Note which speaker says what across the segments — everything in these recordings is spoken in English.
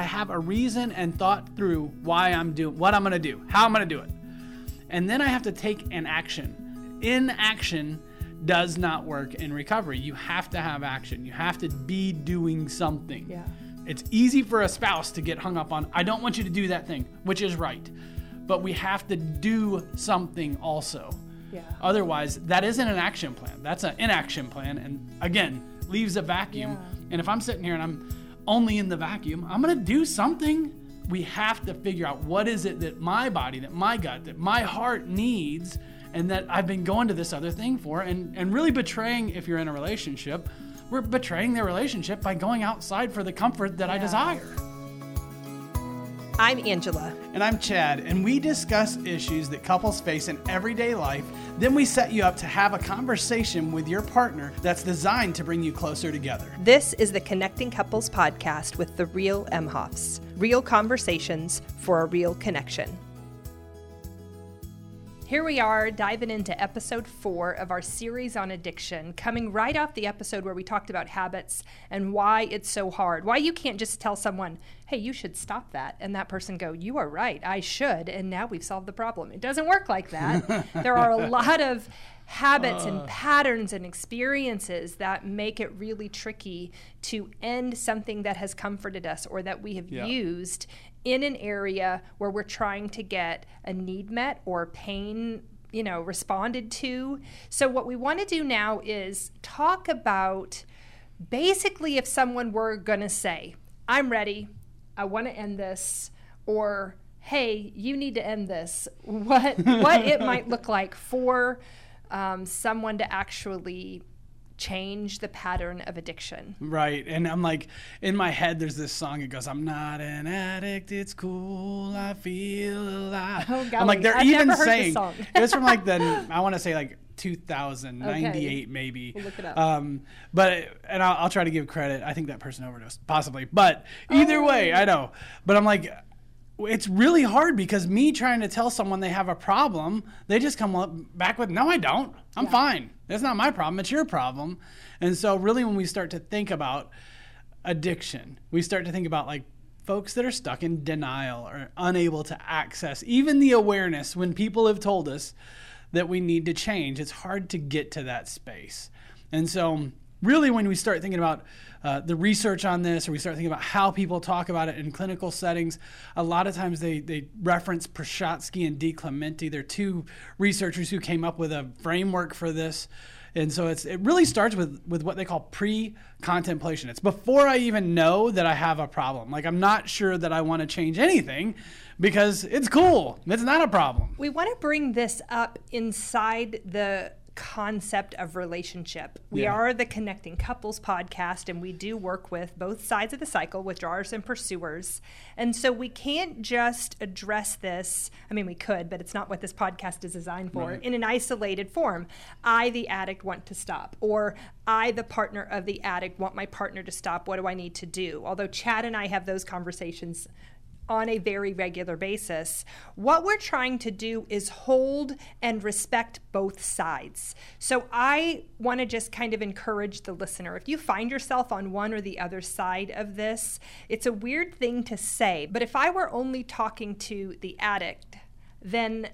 Speaker 1: I have a reason and thought through why I'm doing what I'm going to do, how I'm going to do it. And then I have to take an action. Inaction does not work in recovery. You have to have action. You have to be doing something.
Speaker 2: Yeah.
Speaker 1: It's easy for a spouse to get hung up on, I don't want you to do that thing, which is right. But we have to do something also.
Speaker 2: Yeah.
Speaker 1: Otherwise, that isn't an action plan. That's an inaction plan. And again, leaves a vacuum.
Speaker 2: Yeah.
Speaker 1: And if I'm sitting here and I'm only in the vacuum, I'm going to do something. We have to figure out what is it that my body, that my gut, that my heart needs, and that I've been going to this other thing for. And, and really betraying, if you're in a relationship, we're betraying their relationship by going outside for the comfort that I desire.
Speaker 2: I'm Angela.
Speaker 1: And I'm Chad, and we discuss issues that couples face in everyday life. Then we set you up to have a conversation with your partner that's designed to bring you closer together.
Speaker 2: This is the Connecting Couples podcast with the real Emhoffs. Real conversations for a real connection. Here we are diving into episode four of our series on addiction, coming right off the episode where we talked about habits and why it's so hard. Why you can't just tell someone, hey, you should stop that. And that person go, you are right, I should. And now we've solved the problem. It doesn't work like that. there are a lot of habits and uh. patterns and experiences that make it really tricky to end something that has comforted us or that we have
Speaker 1: Yeah.
Speaker 2: used in an area where we're trying to get a need met or pain you know responded to. So what we want to do now is talk about basically if someone were going to say i'm ready i want to end this or hey you need to end this. What what it might look like for um, someone to actually change the pattern of addiction
Speaker 1: Right. And I'm like, in my head, there's this song. It goes, I'm not an addict. It's cool. I feel alive.
Speaker 2: Oh,
Speaker 1: I'm like, they're
Speaker 2: I've
Speaker 1: even
Speaker 2: never heard this
Speaker 1: saying, it was from like the, I want to say like 2098
Speaker 2: Okay.
Speaker 1: maybe.
Speaker 2: We'll look it up.
Speaker 1: Um, but, and I'll, I'll try to give credit. I think that person overdosed, possibly. But either way,
Speaker 2: Oh.
Speaker 1: I know. But I'm like, it's really hard because me trying to tell someone they have a problem, they just come up back with, "No, I don't. I'm fine. It's not my problem. It's your problem." And so, really, when we start to think about addiction, we start to think about like folks that are stuck in denial or unable to access even the awareness when people have told us that we need to change. It's hard to get to that space. And so, really, when we start thinking about uh, the research on this, or we start thinking about how people talk about it in clinical settings, a lot of times they, they reference Prochaska and DiClemente. They're two researchers who came up with a framework for this. And so it's, it really starts with, with what they call pre contemplation. It's before I even know that I have a problem. Like, I'm not sure that I want to change anything because it's cool. It's not a problem.
Speaker 2: We want to bring this up inside the concept of relationship. We
Speaker 1: Yeah.
Speaker 2: are the Connecting Couples podcast, and we do work with both sides of the cycle, withdrawers and pursuers. And so we can't just address this. I mean, we could, but it's not what this podcast is designed for
Speaker 1: Right.
Speaker 2: in an isolated form. I, the addict, want to stop, or I, the partner of the addict, want my partner to stop. What do I need to do? Although Chad and I have those conversations on a very regular basis. What we're trying to do is hold and respect both sides. So I want to just kind of encourage the listener. If you find yourself on one or the other side of this, it's a weird thing to say, but if I were only talking to the addict, then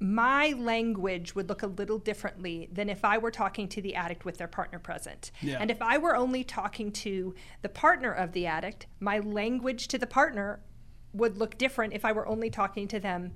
Speaker 2: my language would look a little differently than if I were talking to the addict with their partner present.
Speaker 1: Yeah.
Speaker 2: And if I were only talking to the partner of the addict, my language to the partner would look different if I were only talking to them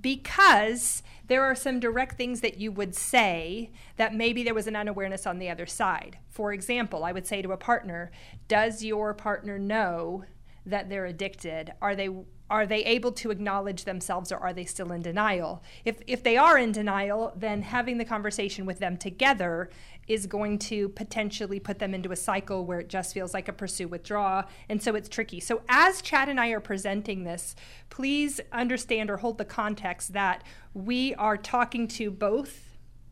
Speaker 2: because there are some direct things that you would say that maybe there was an unawareness on the other side. For example, I would say to a partner, Does your partner know that they're addicted? Are they are they able to acknowledge themselves or are they still in denial? If, if they are in denial, then having the conversation with them together is going to potentially put them into a cycle where it just feels like a pursue withdraw. And so it's tricky. So, as Chad and I are presenting this, please understand or hold the context that we are talking to both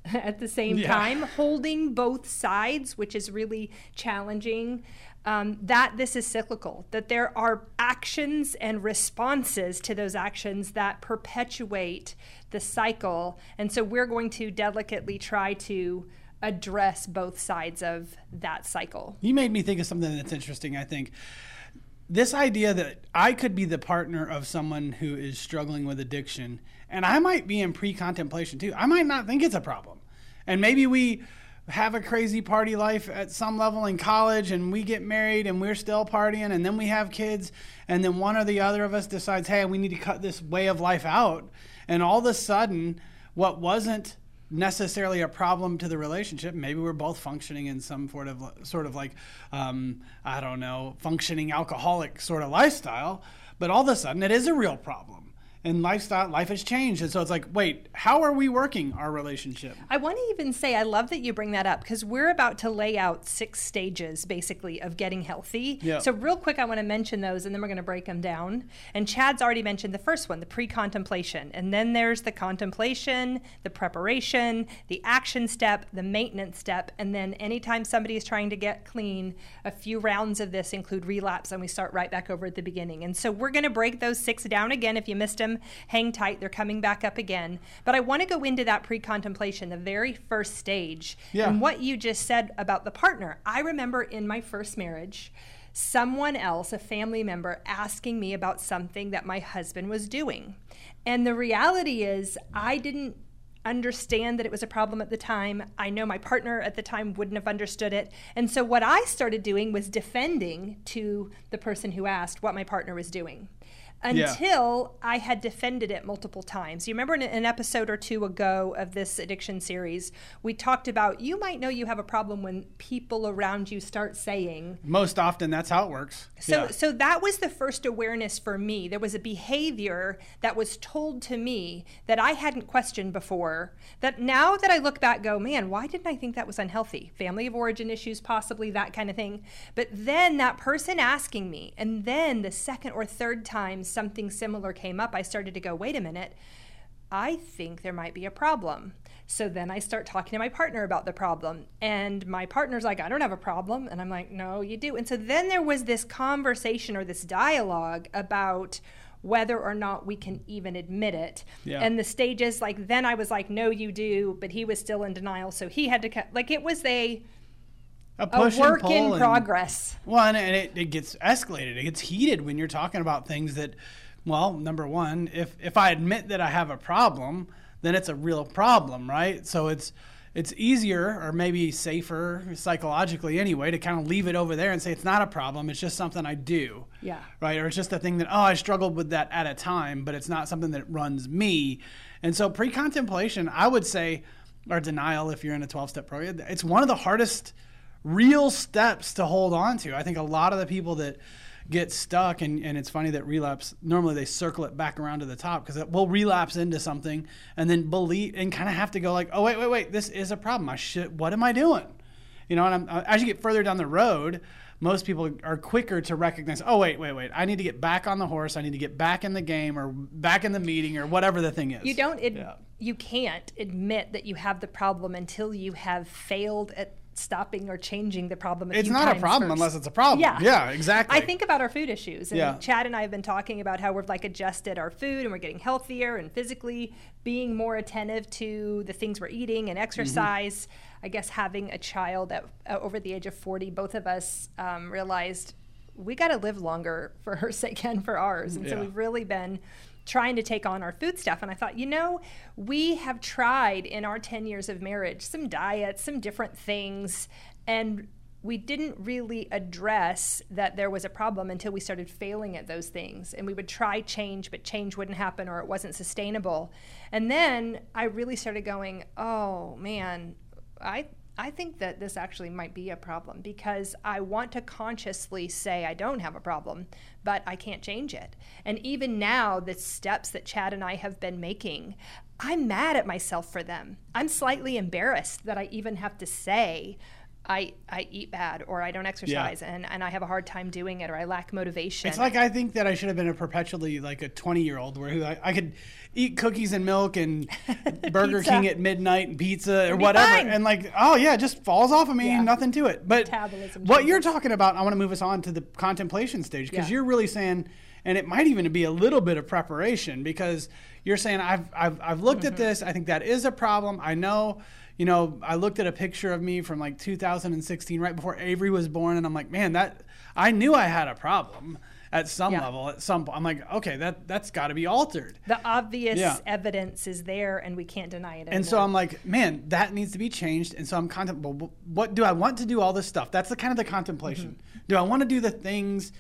Speaker 2: at the same
Speaker 1: Yeah.
Speaker 2: time, holding both sides, which is really challenging. Um, that this is cyclical, that there are actions and responses to those actions that perpetuate the cycle. And so we're going to delicately try to address both sides of that cycle.
Speaker 1: You made me think of something that's interesting, I think. This idea that I could be the partner of someone who is struggling with addiction, and I might be in pre contemplation too. I might not think it's a problem. And maybe we have a crazy party life at some level in college and we get married and we're still partying and then we have kids and then one or the other of us decides hey we need to cut this way of life out and all of a sudden what wasn't necessarily a problem to the relationship. Maybe we're both functioning in some sort of sort of like um, i don't know functioning alcoholic sort of lifestyle. But all of a sudden it is a real problem and lifestyle life has changed and so it's like wait how are we working our relationship
Speaker 2: I want to even say I love that you bring that up because we're about to lay out six stages basically of getting healthy.
Speaker 1: Yeah.
Speaker 2: So real quick I want to mention those and then we're going to break them down. And Chad's already mentioned the first one, the pre-contemplation. And then there's the contemplation, the preparation, the action step, the maintenance step, and then anytime somebody is trying to get clean, a few rounds of this include relapse and we start right back over at the beginning. And so we're going to break those six down again if you missed them hang tight. They're coming back up again. But I want to go into that pre contemplation, the very first stage.
Speaker 1: Yeah.
Speaker 2: And what you just said about the partner. I remember in my first marriage, someone else, a family member, asking me about something that my husband was doing. And the reality is, I didn't understand that it was a problem at the time. I know my partner at the time wouldn't have understood it. And so what I started doing was defending to the person who asked what my partner was doing
Speaker 1: Yeah.
Speaker 2: until I had defended it multiple times. You remember in an episode or two ago of this addiction series, we talked about you might know you have a problem when people around you start saying,
Speaker 1: most often that's how it works
Speaker 2: so,
Speaker 1: Yeah.
Speaker 2: so that was the first awareness for me. There was a behavior that was told to me that I hadn't questioned before. That now that I look back, go, man, why didn't I think that was unhealthy? Family of origin issues, possibly that kind of thing. But then that person asking me, and then the second or third time something similar came up, I started to go, wait a minute. I think there might be a problem. So then I start talking to my partner about the problem. And my partner's like, I don't have a problem. And I'm like, no, you do. And so then there was this conversation or this dialogue about whether or not we can even admit it.
Speaker 1: Yeah.
Speaker 2: And the stages, like, then I was like, no, you do. But he was still in denial. So he had to, cut, like, it was a,
Speaker 1: a
Speaker 2: a work in
Speaker 1: and-
Speaker 2: progress.
Speaker 1: One, and, and it, it gets escalated. It gets heated when you're talking about things that, well, number one, if if I admit that I have a problem, then it's a real problem, right? So it's it's easier or maybe safer psychologically anyway to kind of leave it over there and say it's not a problem. It's just something I do.
Speaker 2: Yeah.
Speaker 1: Right. Or it's just a thing that oh I struggled with that at a time, but it's not something that runs me. And so pre-contemplation, I would say, or denial if you're in a 12-step program, it's one of the hardest real steps to hold on to. I think a lot of the people that get stuck, and, and it's funny that relapse, normally they circle it back around to the top because we'll relapse into something and then believe and kind of have to go like, oh, wait, wait, wait, this is a problem. I should, what am I doing? You know, and I'm, uh, as you get further down the road, most people are quicker to recognize, oh, wait, wait, wait, I need to get back on the horse. I need to get back in the game or back in the meeting or whatever the thing is.
Speaker 2: You don't. Ad-
Speaker 1: Yeah.
Speaker 2: You can't admit that you have the problem until you have failed at stopping or changing the problem. A
Speaker 1: It's not a problem
Speaker 2: first.
Speaker 1: unless it's a problem.
Speaker 2: Yeah.
Speaker 1: Yeah, exactly.
Speaker 2: I think about our food issues, and
Speaker 1: Yeah.
Speaker 2: Chad and I have been talking about how we've like adjusted our food and we're getting healthier and physically being more attentive to the things we're eating
Speaker 1: Mm-hmm.
Speaker 2: and exercise. I guess having a child at, uh, over the age of forty, both of us um, realized we got to live longer for her sake and for ours, and so we've really been trying to take on our food stuff. And I thought, you know, we have tried in our 10 years of marriage some diets, some different things, and we didn't really address that there was a problem until we started failing at those things. And we would try change, but change wouldn't happen or it wasn't sustainable. And then I really started going, oh man, I I think that this actually might be a problem because I want to consciously say I don't have a problem, but I can't change it. And even now, the steps that Chad and I have been making, I'm mad at myself for them. I'm slightly embarrassed that I even have to say, I, I eat bad or I don't exercise and, and I have a hard time doing it or I lack motivation.
Speaker 1: It's like I think that I should have been a perpetually like a 20 year old where I, I could eat cookies and milk and Burger King at midnight and pizza or
Speaker 2: be
Speaker 1: whatever.
Speaker 2: fine.
Speaker 1: And like, oh yeah, it just falls off of me,
Speaker 2: Yeah.
Speaker 1: nothing to it. But
Speaker 2: Metabolism
Speaker 1: what you're talking about, I want to move us on to the contemplation stage because
Speaker 2: Yeah.
Speaker 1: you're really saying, and it might even be a little bit of preparation because you're saying, I've, I've, I've looked
Speaker 2: Mm-hmm.
Speaker 1: at this. I think that is a problem. I know. You know, I looked at a picture of me from like 2016, right before Avery was born, and I'm like, man, that I knew I had a problem. at some
Speaker 2: Yeah.
Speaker 1: level. At some point, I'm like, okay, that that's got to be altered.
Speaker 2: The obvious
Speaker 1: Yeah.
Speaker 2: evidence is there, and we can't deny it.
Speaker 1: And so. I'm like, man, that needs to be changed. And so I'm contemplating, what do I want to do all this stuff? That's the kind of the contemplation.
Speaker 2: Mm-hmm.
Speaker 1: Do I want to do the things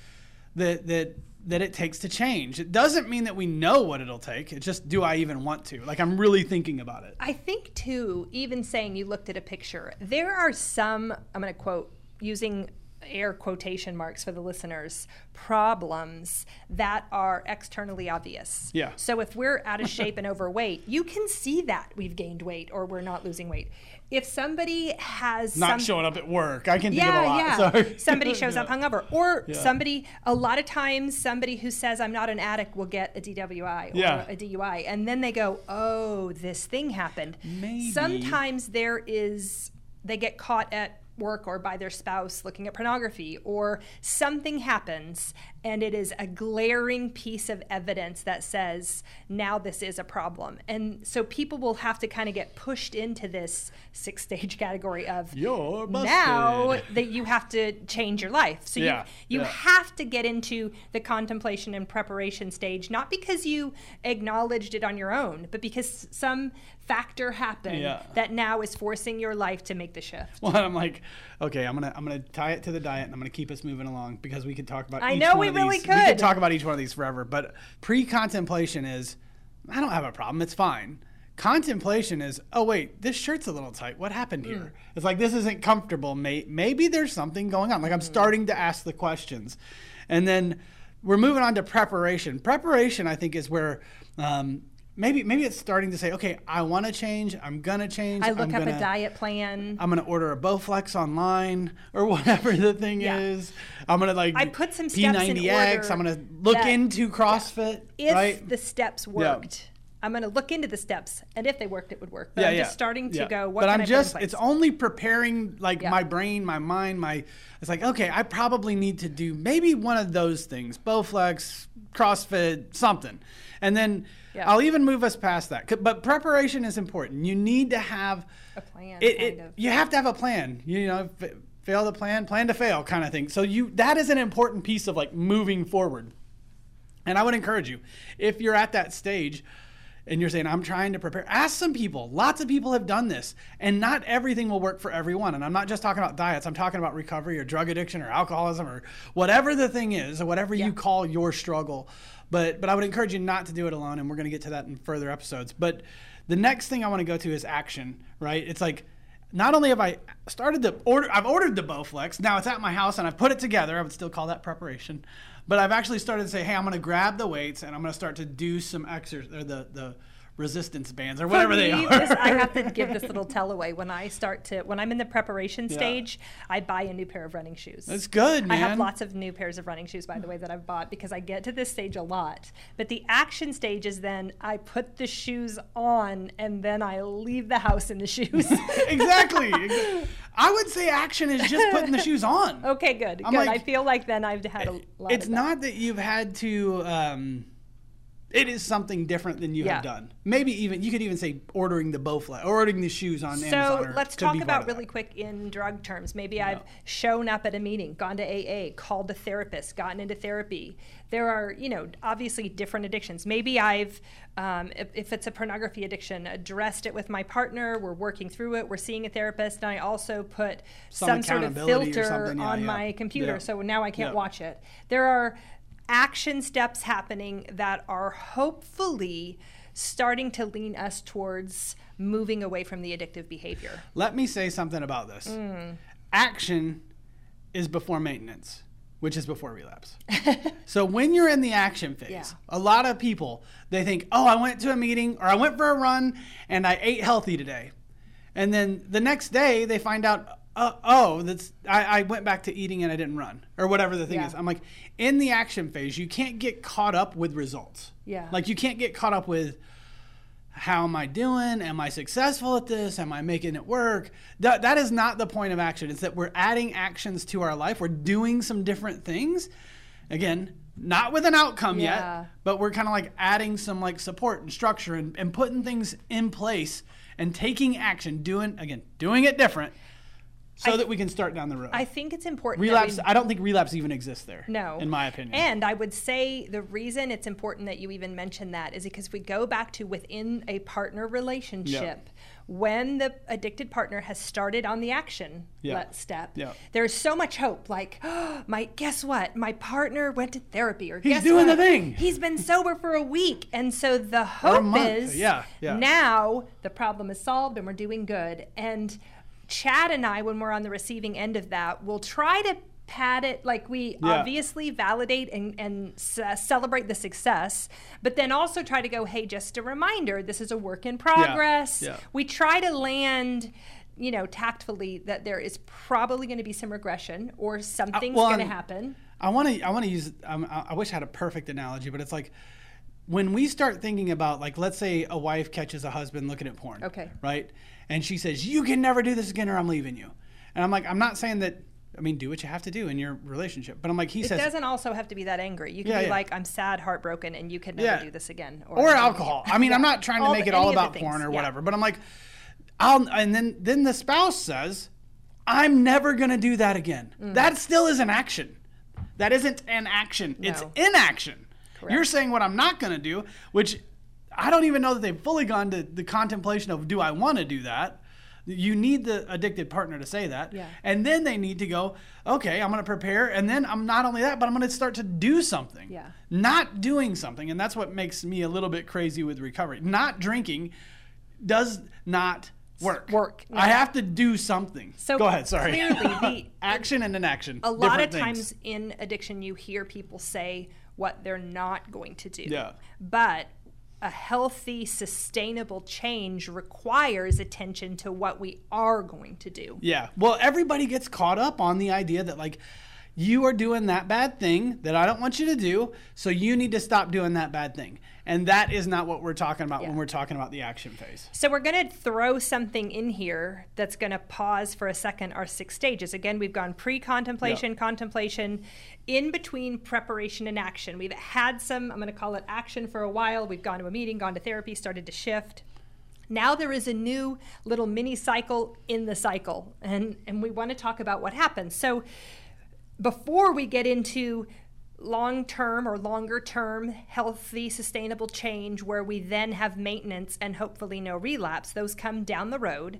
Speaker 1: that that that it takes to change? It doesn't mean that we know what it'll take. It's just do I even want to? Like I'm really thinking about it.
Speaker 2: I think too, even saying you looked at a picture, there are some, I'm going to quote using air quotation marks for the listeners, problems that are externally obvious.
Speaker 1: Yeah.
Speaker 2: So if we're out of shape and overweight, you can see that we've gained weight or we're not losing weight. If somebody has
Speaker 1: Not
Speaker 2: some,
Speaker 1: showing up at work. I can think
Speaker 2: yeah,
Speaker 1: of a lot.
Speaker 2: yeah.
Speaker 1: Sorry.
Speaker 2: Somebody shows up hungover, or
Speaker 1: Yeah.
Speaker 2: somebody. A lot of times, somebody who says I'm not an addict will get a DWI or
Speaker 1: Yeah.
Speaker 2: a DUI, and then they go, "Oh, this thing happened."
Speaker 1: Maybe.
Speaker 2: Sometimes there is they get caught at work or by their spouse looking at pornography or something happens and it is a glaring piece of evidence that says now this is a problem and so people will have to kind of get pushed into this six stage category of
Speaker 1: You're busted.
Speaker 2: now that you have to change your life. So
Speaker 1: Yeah,
Speaker 2: you, you
Speaker 1: yeah.
Speaker 2: have to get into the contemplation and preparation stage, not because you acknowledged it on your own, but because some factor happen
Speaker 1: Yeah.
Speaker 2: that now is forcing your life to make the shift.
Speaker 1: Well, I'm like, okay, I'm gonna I'm gonna tie it to the diet, and I'm gonna keep us moving along because we could talk about.
Speaker 2: I
Speaker 1: each
Speaker 2: know
Speaker 1: one
Speaker 2: we
Speaker 1: of
Speaker 2: really
Speaker 1: these. We
Speaker 2: could.
Speaker 1: could talk about each one of these forever, but pre-contemplation is, I don't have a problem. It's fine. Contemplation is, oh wait, this shirt's a little tight. What happened
Speaker 2: Hmm.
Speaker 1: here? It's like this isn't comfortable. May, maybe there's something going on. Like. I'm starting to ask the questions, and then we're moving on to preparation. Preparation, I think, is where. Um, Maybe maybe it's starting to say, okay, I want to change. I'm gonna change.
Speaker 2: I look
Speaker 1: I'm
Speaker 2: up
Speaker 1: gonna,
Speaker 2: a diet plan.
Speaker 1: I'm gonna order a Bowflex online or whatever the thing
Speaker 2: Yeah.
Speaker 1: is. I'm gonna like
Speaker 2: I put some steps in
Speaker 1: P90X.
Speaker 2: order
Speaker 1: I'm gonna look
Speaker 2: that-
Speaker 1: into CrossFit.
Speaker 2: if
Speaker 1: right?
Speaker 2: the steps worked, I'm going to look into the steps, and if they worked, it would work. But
Speaker 1: yeah,
Speaker 2: I'm
Speaker 1: yeah.
Speaker 2: just starting to
Speaker 1: yeah.
Speaker 2: go. What
Speaker 1: but
Speaker 2: can
Speaker 1: I'm
Speaker 2: I
Speaker 1: just
Speaker 2: put in
Speaker 1: it's only preparing like
Speaker 2: Yeah.
Speaker 1: my brain, my mind, my it's like, okay, I probably need to do maybe one of those things. Bowflex, CrossFit, something. And then
Speaker 2: Yeah.
Speaker 1: I'll even move us past that. But preparation is important. You need to have
Speaker 2: a plan.
Speaker 1: it,
Speaker 2: kind
Speaker 1: it-
Speaker 2: of.
Speaker 1: you have to have a plan you know fail the plan plan to fail kind of thing so you that is an important piece of like moving forward and i would encourage you if you're at that stage and you're saying i'm trying to prepare. Ask some people. Lots of people have done this and not everything will work for everyone. And i'm not just talking about diets. I'm talking about recovery or drug addiction or alcoholism or whatever the thing is or whatever
Speaker 2: Yeah.
Speaker 1: you call your struggle. But but i would encourage you not to do it alone and we're going to get to that in further episodes. But the next thing i want to go to is action right? It's like not only have I started to order, I've ordered the Bowflex. Now it's at my house and I've put it together. I would still call that preparation, but I've actually started to say, hey, I'm going to grab the weights and I'm going to start to do some exercise or the the resistance bands or whatever
Speaker 2: For
Speaker 1: they are.
Speaker 2: this- I have to give this little tell away. When I start to, when I'm in the preparation
Speaker 1: Yeah.
Speaker 2: stage, I buy a new pair of running shoes.
Speaker 1: That's good,
Speaker 2: I have lots of new pairs of running shoes, by the way, that I've bought because I get to this stage a lot. But the action stage is then I put the shoes on and then I leave the house in the shoes.
Speaker 1: exactly. I would say action is just putting the shoes on.
Speaker 2: okay, good,
Speaker 1: I'm
Speaker 2: good.
Speaker 1: like-
Speaker 2: I feel like then I've had a lot.
Speaker 1: It's
Speaker 2: of that.
Speaker 1: not that you've had to. Um, it is something different than you
Speaker 2: Yeah.
Speaker 1: have done. Maybe even you could even say ordering the Bowflex or ordering the shoes on
Speaker 2: So
Speaker 1: Amazon. or
Speaker 2: let's talk about really quick in drug terms. Maybe I've shown up at a meeting, gone to AA, called a therapist, gotten into therapy. There are, you know, obviously different addictions. Maybe I've, um, if, if it's a pornography addiction, addressed it with my partner. We're working through it. We're seeing a therapist, and I also put
Speaker 1: Some
Speaker 2: some, sort of filter.
Speaker 1: Yeah,
Speaker 2: on my computer, so now I can't watch it. There are action steps happening that are hopefully starting to lean us towards moving away from the addictive behavior.
Speaker 1: Let me say something about this.
Speaker 2: Mm.
Speaker 1: Action is before maintenance, which is before relapse. so when you're in the action phase,
Speaker 2: Yeah.
Speaker 1: a lot of people they think, "Oh, I went to a meeting or I went for a run and I ate healthy today." And then the next day they find out, uh, "Oh, that's I, I went back to eating and I didn't run." Or whatever the thing
Speaker 2: Yeah.
Speaker 1: is. I'm like, in the action phase, you can't get caught up with results.
Speaker 2: Yeah.
Speaker 1: Like you can't get caught up with how am I doing? Am I successful at this? Am I making it work? That, that is not the point of action. It's that we're adding actions to our life. We're doing some different things. Again, not with an outcome
Speaker 2: Yeah.
Speaker 1: yet, but we're kind of like adding some like support and structure and, and putting things in place and taking action, doing, again, doing it different so
Speaker 2: I-
Speaker 1: that we can start down the road.
Speaker 2: I think it's important.
Speaker 1: relapse.
Speaker 2: we-
Speaker 1: I don't think relapse even exists there.
Speaker 2: No.
Speaker 1: in my opinion.
Speaker 2: And I would say the reason it's important that you even mention that is because we go back to within a partner relationship, when the addicted partner has started on the action
Speaker 1: Yeah.
Speaker 2: step,
Speaker 1: Yeah.
Speaker 2: there's so much hope. Like, oh, my guess what? My partner went to therapy, or
Speaker 1: He's doing
Speaker 2: what?
Speaker 1: the thing.
Speaker 2: He's been sober for a week, and so the hope is
Speaker 1: Yeah, yeah.
Speaker 2: now the problem is solved and we're doing good. And Chad and I, when we're on the receiving end of that, will try to pat it like we
Speaker 1: Yeah.
Speaker 2: obviously validate and, and c- celebrate the success, but then also try to go, hey, just a reminder, this is a work in progress.
Speaker 1: yeah.
Speaker 2: We try to land. You know, tactfully, that there is probably going to be some regression or something's
Speaker 1: well,
Speaker 2: going to happen.
Speaker 1: I want to. I want to use. Um, I I wish I had a perfect analogy, but it's like when we start thinking about, like, let's say a wife catches a husband looking at porn.
Speaker 2: Okay.
Speaker 1: Right, and she says, "You can never do this again, or I'm leaving you." And I'm like, I'm not saying that. I mean, do what you have to do in your relationship, but I'm like, he
Speaker 2: It
Speaker 1: says, It
Speaker 2: doesn't also have to be that angry. You can
Speaker 1: Yeah,
Speaker 2: be
Speaker 1: yeah.
Speaker 2: like, I'm sad, heartbroken, and you can never
Speaker 1: Yeah.
Speaker 2: do this again.
Speaker 1: or
Speaker 2: you."
Speaker 1: alcohol. I mean, I'm not trying to
Speaker 2: All
Speaker 1: make
Speaker 2: the-
Speaker 1: it all
Speaker 2: any of the
Speaker 1: about porn or whatever, but I'm like, I'll, and then then the spouse says, I'm never gonna do that again. That still is an action. That isn't an action. It's
Speaker 2: Mm.
Speaker 1: Inaction.
Speaker 2: Correct.
Speaker 1: You're saying what I'm not gonna do, which I don't even know that they've fully gone to the contemplation of do I want to do that. You need the addicted partner to say that.
Speaker 2: Yeah.
Speaker 1: And then they need to go, okay, I'm going to prepare. And then I'm not only that, but I'm going to start to do something.
Speaker 2: Yeah.
Speaker 1: Not doing something. And that's what makes me a little bit crazy with recovery. Not drinking does not work.
Speaker 2: Work, no.
Speaker 1: I have to do something.
Speaker 2: So
Speaker 1: go ahead. Sorry.
Speaker 2: clearly, the-
Speaker 1: Action and inaction.
Speaker 2: a lot of
Speaker 1: things.
Speaker 2: times in addiction you hear people say what they're not going to do
Speaker 1: Yeah.
Speaker 2: but a healthy sustainable change requires attention to what we are going to do
Speaker 1: Yeah. Well, everybody gets caught up on the idea that like you are doing that bad thing that I don't want you to do, so you need to stop doing that bad thing. And that is not what we're talking about when we're talking about the action phase.
Speaker 2: so we're going to throw something in here that's going to pause for a second our six stages. Again we've gone pre-contemplation contemplation in between preparation and action. We've had some i'm going to call it action for a while. We've gone to a meeting gone to therapy started to shift. Now there is a new little mini cycle in the cycle and and we want to talk about what happens. So before we get into long term or longer term healthy sustainable change where we then have maintenance and hopefully no relapse those come down the road.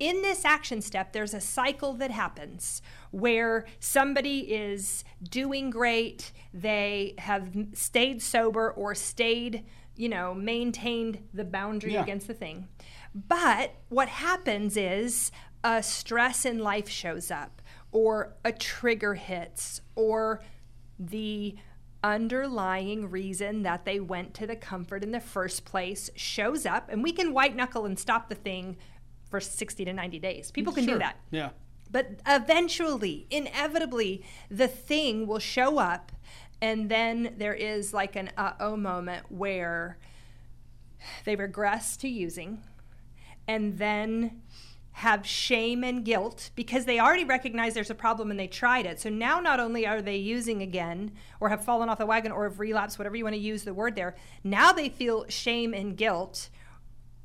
Speaker 2: In this action step there's a cycle that happens where somebody is doing great they have stayed sober or stayed you know maintained the boundary
Speaker 1: Yeah.
Speaker 2: against the thing. But what happens is a stress in life shows up, or a trigger hits, or the underlying reason that they went to the comfort in the first place shows up, and we can white knuckle and stop the thing for 60 to 90 days. People can
Speaker 1: Sure.
Speaker 2: do that.
Speaker 1: Yeah.
Speaker 2: But eventually, inevitably, the thing will show up, and then there is like an uh oh moment where they regress to using and then have shame and guilt because they already recognize there's a problem and they tried it. So now not only are they using again or have fallen off the wagon or have relapsed, whatever you want to use the word there, now they feel shame and guilt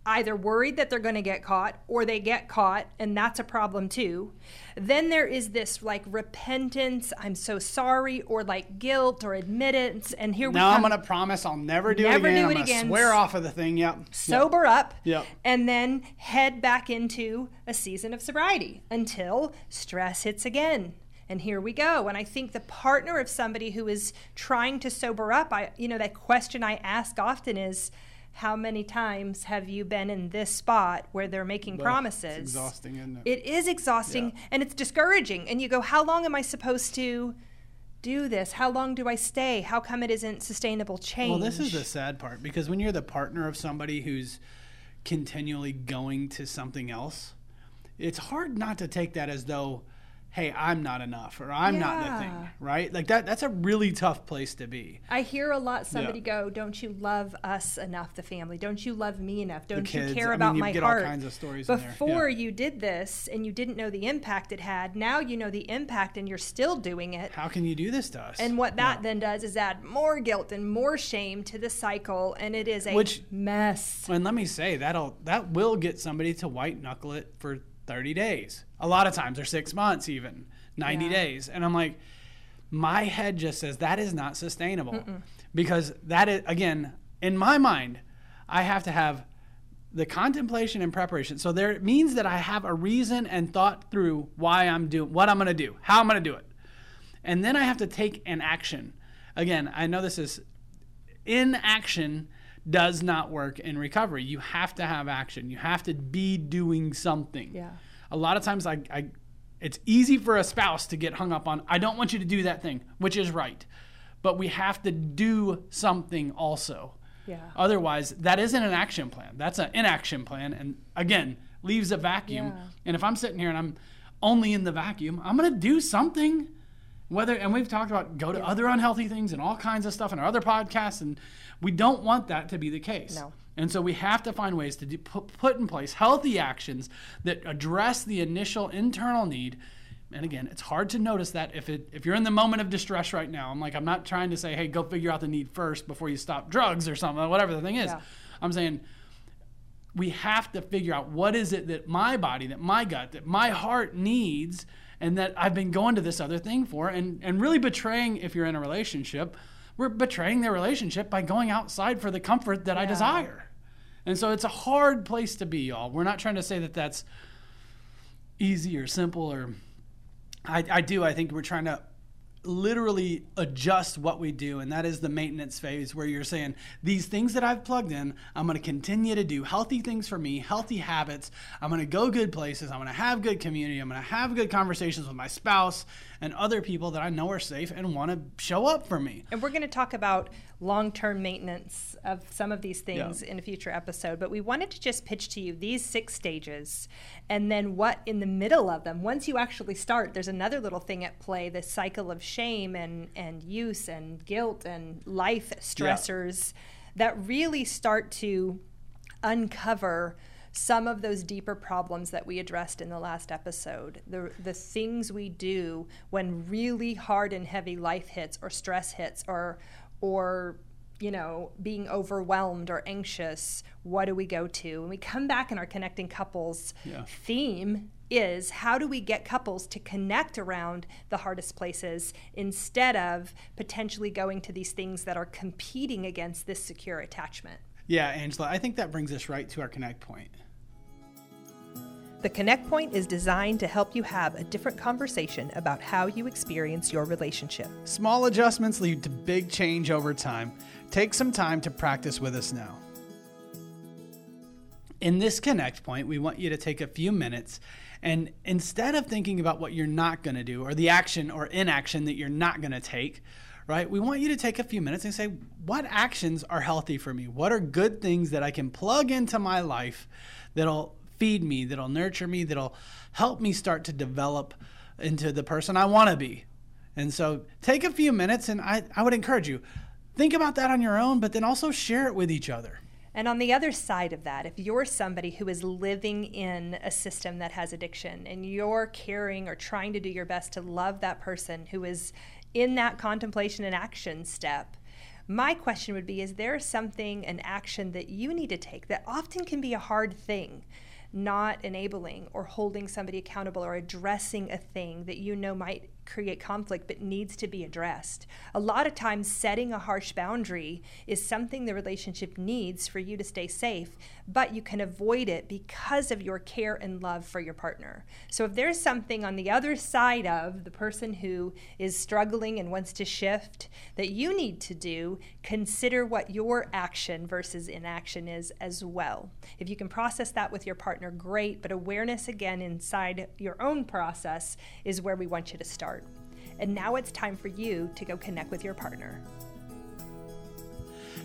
Speaker 2: either worried that they're going to get caught or they get caught and that's a problem too then there is this like repentance i'm so sorry or like guilt or admittance and here we go.
Speaker 1: Now I'm going to promise I'll never do
Speaker 2: Never
Speaker 1: it again.
Speaker 2: do
Speaker 1: I'm
Speaker 2: it
Speaker 1: gonna
Speaker 2: again.
Speaker 1: Swear off of the thing. Yep.
Speaker 2: sober up
Speaker 1: Yep.
Speaker 2: and then head back into a season of sobriety until stress hits again and here we go and i think the partner of somebody who is trying to sober up i you know that question i ask often is how many times have you been in this spot where they're making promises
Speaker 1: It's exhausting, isn't it?
Speaker 2: it is exhausting
Speaker 1: Yeah.
Speaker 2: and it's discouraging and you go how long am i supposed to do this how long do i stay how come it isn't sustainable change
Speaker 1: Well, this is the sad part because when you're the partner of somebody who's continually going to something else, it's hard not to take that as though, hey, I'm not enough or I'm not the thing, right? Like that that's a really tough place to be.
Speaker 2: I hear a lot somebody
Speaker 1: Yeah.
Speaker 2: go, Don't you love us enough, the family? Don't you love me enough? Don't
Speaker 1: kids.
Speaker 2: you care
Speaker 1: I mean,
Speaker 2: about
Speaker 1: you
Speaker 2: my
Speaker 1: get all
Speaker 2: heart?
Speaker 1: kinds of stories in there.
Speaker 2: Before
Speaker 1: Yeah.
Speaker 2: you did this and you didn't know the impact it had, now you know the impact and you're still doing it.
Speaker 1: How can you do this to us?
Speaker 2: And what that then does is add more guilt and more shame to the cycle, and it is a
Speaker 1: Which-
Speaker 2: mess.
Speaker 1: And let me say that'll that will get somebody to white knuckle it for 30 days. A lot of times they're six months, even 90
Speaker 2: Yeah.
Speaker 1: days. And I'm like, my head just says that is not sustainable because that is, again, in my mind, I have to have the contemplation and preparation. So there it means that I have a reason and thought through why I'm doing what I'm going to do, how I'm going to do it. And then I have to take an action. Again, I know this is inaction does not work in recovery. You have to have action. You have to be doing something.
Speaker 2: Yeah.
Speaker 1: A lot of times I, I it's easy for a spouse to get hung up on I don't want you to do that thing, which is right. But we have to do something also.
Speaker 2: Yeah.
Speaker 1: Otherwise, that isn't an action plan. That's an inaction plan and again, leaves a vacuum.
Speaker 2: Yeah.
Speaker 1: And if I'm sitting here and I'm only in the vacuum, I'm going to do something whether and we've talked about go to other unhealthy things and all kinds of stuff in our other podcasts and we don't want that to be the case
Speaker 2: No.
Speaker 1: and so we have to find ways to do, put, in place healthy actions that address the initial internal need and again it's hard to notice that if it if you're in the moment of distress right now i'm like i'm not trying to say hey go figure out the need first before you stop drugs or something whatever the thing is
Speaker 2: Yeah.
Speaker 1: i'm saying we have to figure out what is it that my body, that my gut, that my heart needs, and that I've been going to this other thing for, and and really betraying if you're in a relationship, we're betraying their relationship by going outside for the comfort that I desire, and so it's a hard place to be, y'all. We're not trying to say that that's easy or simple or I, I do. I think we're trying to literally adjust what we do, and that is the maintenance phase where you're saying, These things that I've plugged in, I'm going to continue to do healthy things for me, healthy habits. I'm going to go good places. I'm going to have good community. I'm going to have good conversations with my spouse and other people that I know are safe and want to show up for me.
Speaker 2: And we're going to talk about long term maintenance of some of these things in a future episode. But we wanted to just pitch to you these six stages and then what in the middle of them. Once you actually start, there's another little thing at play the cycle of shame and, and use and guilt and life stressors that really start to uncover some of those deeper problems that we addressed in the last episode. The the things we do when really hard and heavy life hits or stress hits or or you know, being overwhelmed or anxious, what do we go to? When we come back in our connecting couples
Speaker 1: Yeah.
Speaker 2: theme is how do we get couples to connect around the hardest places instead of potentially going to these things that are competing against this secure attachment?
Speaker 1: Yeah, Angela, I think that brings us right to our connect point.
Speaker 2: The Connect Point is designed to help you have a different conversation about how you experience your relationship.
Speaker 1: Small adjustments lead to big change over time. Take some time to practice with us now. In this connect point, we want you to take a few minutes and instead of thinking about what you're not going to do or the action or inaction that you're not going to take, right? We want you to take a few minutes and say, what actions are healthy for me? What are good things that I can plug into my life that'll feed me, that'll nurture me, that'll help me start to develop into the person I want to be? And so take a few minutes, and I, I would encourage you, think about that on your own, but then also share it with each other.
Speaker 2: And on the other side of that, if you're somebody who is living in a system that has addiction and you're caring or trying to do your best to love that person who is in that contemplation and action step, my question would be Is there something, an action that you need to take that often can be a hard thing? Not enabling or holding somebody accountable or addressing a thing that you know might create conflict but needs to be addressed. A lot of times, setting a harsh boundary is something the relationship needs for you to stay safe, but you can avoid it because of your care and love for your partner. So, if there's something on the other side of the person who is struggling and wants to shift that you need to do, consider what your action versus inaction is as well. If you can process that with your partner, great, but awareness again inside your own process is where we want you to start. And now it's time for you to go connect with your partner.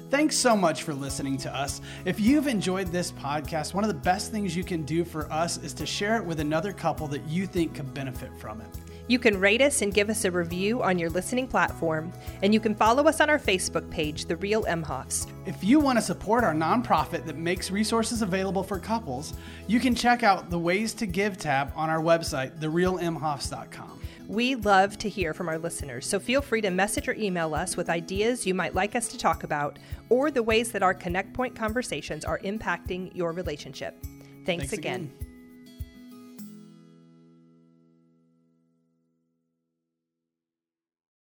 Speaker 1: Thanks so much for listening to us. If you've enjoyed this podcast, one of the best things you can do for us is to share it with another couple that you think could benefit from it.
Speaker 2: You can rate us and give us a review on your listening platform, and you can follow us on our Facebook page, The Real Emhoffs.
Speaker 1: If you want to support our nonprofit that makes resources available for couples, you can check out the Ways to Give tab on our website, therealemhoffs.com.
Speaker 2: We love to hear from our listeners, so feel free to message or email us with ideas you might like us to talk about or the ways that our Connect Point conversations are impacting your relationship. Thanks,
Speaker 1: Thanks
Speaker 2: again.
Speaker 1: again.